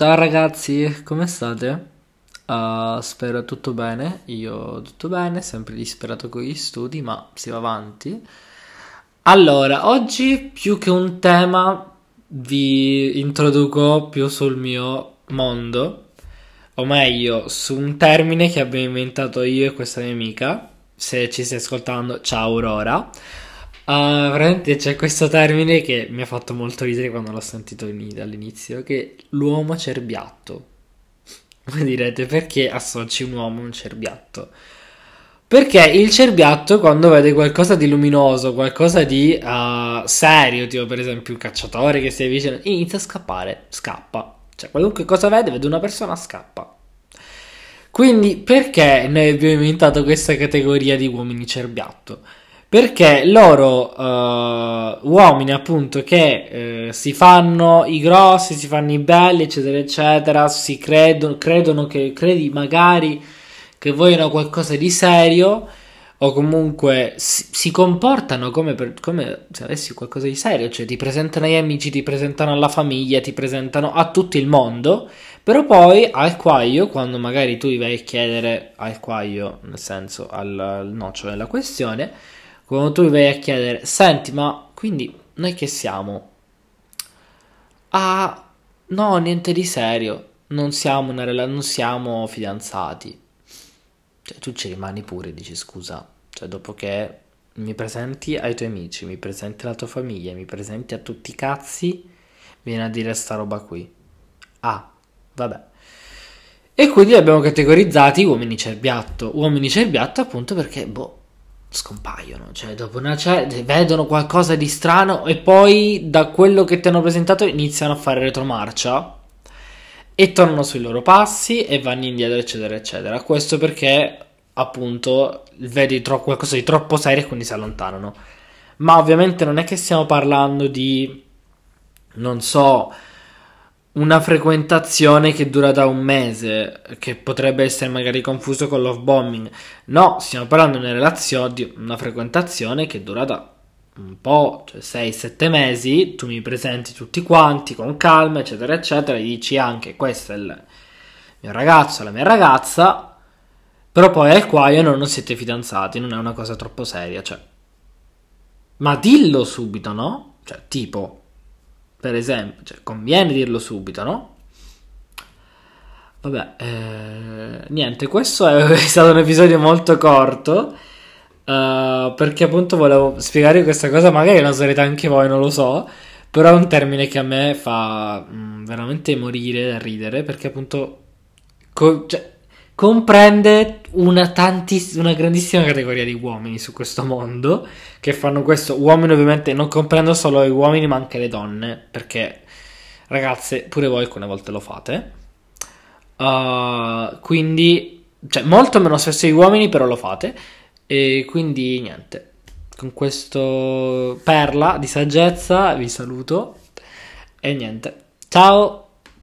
Ciao ragazzi, come state? Uh, spero tutto bene, io tutto bene, sempre disperato con gli studi, ma si va avanti. Allora, oggi più che un tema vi introduco più sul mio mondo, o meglio, su un termine che abbiamo inventato io e questa mia amica. Se ci stai ascoltando, ciao Aurora. Uh, veramente c'è questo termine che mi ha fatto molto ridere quando l'ho sentito in, all'inizio, che l'uomo cerbiatto. Voi direte perché associ un uomo a un cerbiatto? Perché il cerbiatto quando vede qualcosa di luminoso, qualcosa di uh, serio, tipo per esempio un cacciatore che si avvicina, inizia a scappare, scappa. Cioè qualunque cosa vede, vede una persona, scappa. Quindi perché noi abbiamo inventato questa categoria di uomini cerbiatto? Perché loro, uh, uomini appunto, che uh, si fanno i grossi, si fanno i belli, eccetera, eccetera, si credono, credono che, credi magari che vogliono qualcosa di serio, o comunque si, si comportano come, per, come, se avessi qualcosa di serio, cioè ti presentano agli amici, ti presentano alla famiglia, ti presentano a tutto il mondo, però poi al quaglio, quando magari tu gli vai a chiedere al quaglio, nel senso al, al nocciolo della questione, quando tu vai a chiedere, senti, ma quindi noi che siamo? Ah, no, niente di serio. Non siamo, una rela- non siamo fidanzati. Cioè, tu ci rimani pure, dici scusa. Cioè, dopo che mi presenti ai tuoi amici, mi presenti alla tua famiglia, mi presenti a tutti i cazzi, vieni a dire sta roba qui. Ah, vabbè. E quindi abbiamo categorizzati uomini cerbiatto. Uomini cerbiatto appunto perché, boh, scompaiono, cioè dopo una certa vedono qualcosa di strano e poi da quello che ti hanno presentato iniziano a fare retromarcia e tornano sui loro passi e vanno indietro eccetera eccetera. Questo perché appunto vedi tro- qualcosa di troppo serio e quindi si allontanano. Ma ovviamente non è che stiamo parlando di non so una frequentazione che dura da un mese, che potrebbe essere magari confuso con love bombing. No, stiamo parlando di una relazione, di una frequentazione che dura da un po', cioè 6-7 mesi, tu mi presenti tutti quanti con calma, eccetera, eccetera, gli dici anche questo è il mio ragazzo, la mia ragazza, però poi al quale non siete fidanzati, non è una cosa troppo seria, cioè. Ma dillo subito, no? Cioè, tipo, per esempio, cioè, conviene dirlo subito, no? Vabbè, eh, niente, questo è stato un episodio molto corto. Uh, perché appunto volevo spiegare questa cosa, magari la sarete anche voi, non lo so. Però è un termine che a me fa mh, mm, veramente morire da ridere. Perché appunto co- cioè, comprende una, tantiss- una grandissima categoria di uomini su questo mondo che fanno questo. Uomini, ovviamente, non comprendo solo gli uomini, ma anche le donne. Perché, ragazze, pure voi alcune volte lo fate. Uh, quindi, cioè, molto meno spesso gli uomini, però lo fate. E quindi, niente. Con questo perla di saggezza vi saluto. E niente. Ciao!